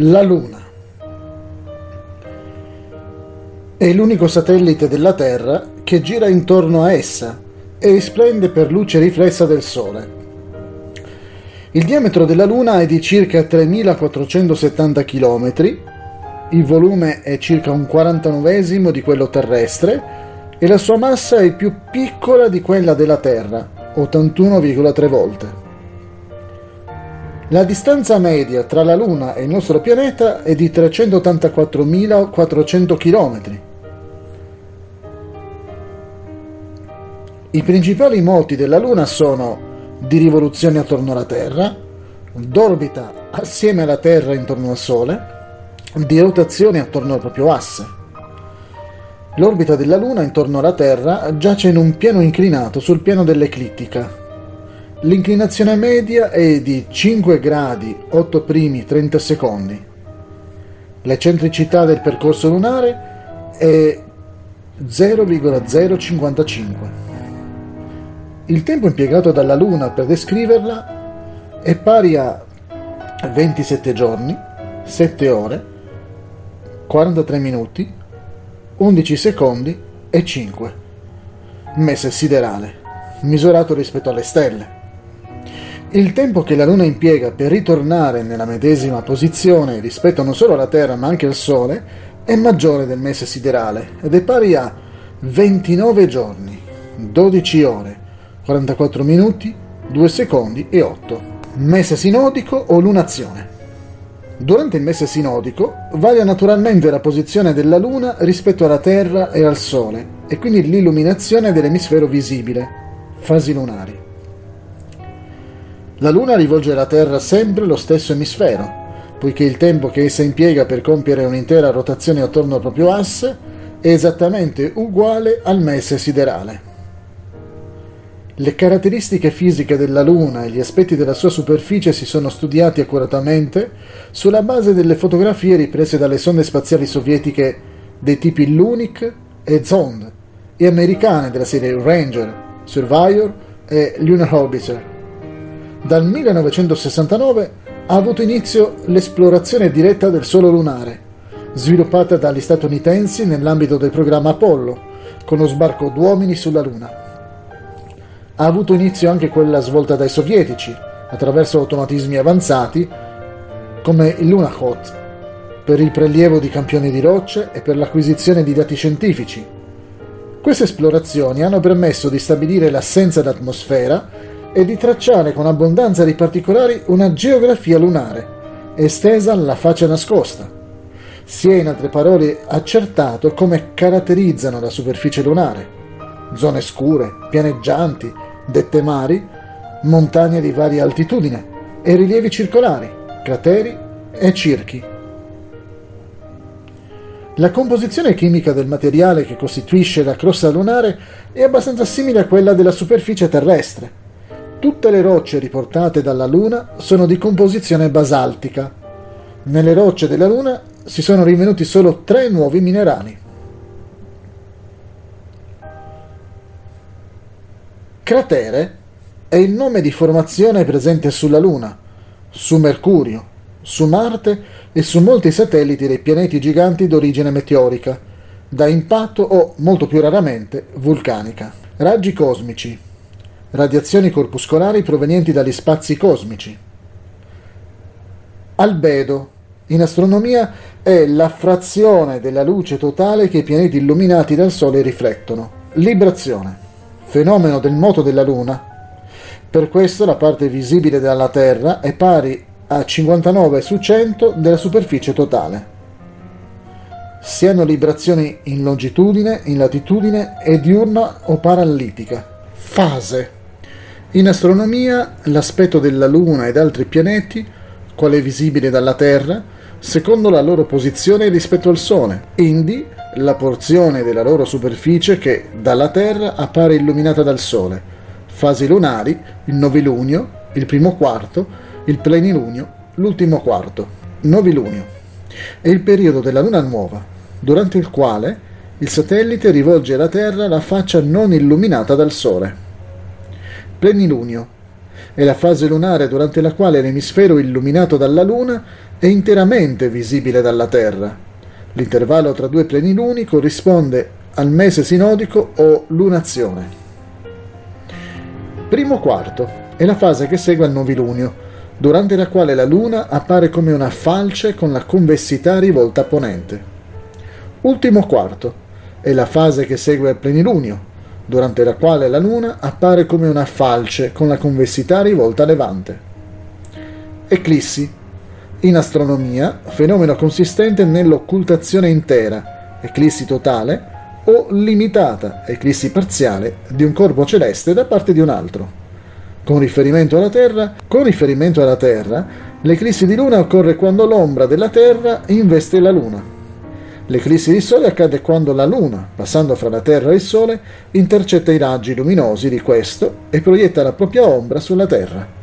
La Luna è l'unico satellite della Terra che gira intorno a essa e risplende per luce riflessa del Sole. Il diametro della Luna è di circa 3470 km, il volume è circa un 49 di quello terrestre e la sua massa è più piccola di quella della Terra, 81,3 volte. La distanza media tra la Luna e il nostro pianeta è di 384.400 km. I principali moti della Luna sono di rivoluzione attorno alla Terra, d'orbita assieme alla Terra intorno al Sole, di rotazione attorno al proprio asse. L'orbita della Luna intorno alla Terra giace in un piano inclinato sul piano dell'eclittica, L'inclinazione media è di 5 gradi 8 primi 30 secondi. L'eccentricità del percorso lunare è 0,055. Il tempo impiegato dalla Luna per descriverla è pari a 27 giorni, 7 ore, 43 minuti, 11 secondi e 5. Mese siderale, misurato rispetto alle stelle. Il tempo che la Luna impiega per ritornare nella medesima posizione rispetto non solo alla Terra ma anche al Sole è maggiore del mese siderale ed è pari a 29 giorni, 12 ore, 44 minuti, 2 secondi e 8. Mese sinodico o lunazione. Durante il mese sinodico varia naturalmente la posizione della Luna rispetto alla Terra e al Sole e quindi l'illuminazione dell'emisfero visibile, fasi lunari. La Luna rivolge alla Terra sempre lo stesso emisfero, poiché il tempo che essa impiega per compiere un'intera rotazione attorno al proprio asse è esattamente uguale al mese siderale. Le caratteristiche fisiche della Luna e gli aspetti della sua superficie si sono studiati accuratamente sulla base delle fotografie riprese dalle sonde spaziali sovietiche dei tipi Lunik e Zond e americane della serie Ranger, Surveyor e Lunar Orbiter. Dal 1969 ha avuto inizio l'esplorazione diretta del suolo lunare, sviluppata dagli statunitensi nell'ambito del programma Apollo, con lo sbarco d'uomini sulla Luna. Ha avuto inizio anche quella svolta dai sovietici, attraverso automatismi avanzati come il Lunakhod, per il prelievo di campioni di rocce e per l'acquisizione di dati scientifici. Queste esplorazioni hanno permesso di stabilire l'assenza d'atmosfera e di tracciare con abbondanza di particolari una geografia lunare, estesa alla faccia nascosta. Si è in altre parole accertato come caratterizzano la superficie lunare. Zone scure, pianeggianti, dette mari, montagne di varia altitudine e rilievi circolari, crateri e circhi. La composizione chimica del materiale che costituisce la crosta lunare è abbastanza simile a quella della superficie terrestre, Tutte le rocce riportate dalla Luna sono di composizione basaltica. Nelle rocce della Luna si sono rinvenuti solo tre nuovi minerali. Cratere è il nome di formazione presente sulla Luna, su Mercurio, su Marte e su molti satelliti dei pianeti giganti d'origine meteorica, da impatto o, molto più raramente, vulcanica. Raggi cosmici radiazioni corpuscolari provenienti dagli spazi cosmici. Albedo in astronomia è la frazione della luce totale che i pianeti illuminati dal Sole riflettono. Librazione, fenomeno del moto della Luna. Per questo la parte visibile dalla Terra è pari a 59 su 100 della superficie totale. Si hanno librazioni in longitudine, in latitudine e diurna o parallitica. Fase in astronomia, l'aspetto della Luna ed altri pianeti, quale è visibile dalla Terra, secondo la loro posizione rispetto al Sole, indi la porzione della loro superficie che dalla Terra appare illuminata dal Sole, fasi lunari, il novilunio, il primo quarto, il plenilunio, l'ultimo quarto. Novilunio è il periodo della Luna nuova, durante il quale il satellite rivolge alla Terra la faccia non illuminata dal Sole. Plenilunio è la fase lunare durante la quale l'emisfero illuminato dalla Luna è interamente visibile dalla Terra. L'intervallo tra due pleniluni corrisponde al mese sinodico o lunazione. Primo quarto è la fase che segue al novilunio, durante la quale la Luna appare come una falce con la convessità rivolta a ponente. Ultimo quarto è la fase che segue al plenilunio, durante la quale la Luna appare come una falce con la convessità rivolta a levante. Eclissi. In astronomia, fenomeno consistente nell'occultazione intera, eclissi totale, o limitata, eclissi parziale, di un corpo celeste da parte di un altro. Con riferimento alla Terra, con riferimento alla Terra, l'eclissi di Luna occorre quando l'ombra della Terra investe la Luna. L'eclissi di Sole accade quando la Luna, passando fra la Terra e il Sole, intercetta i raggi luminosi di questo e proietta la propria ombra sulla Terra.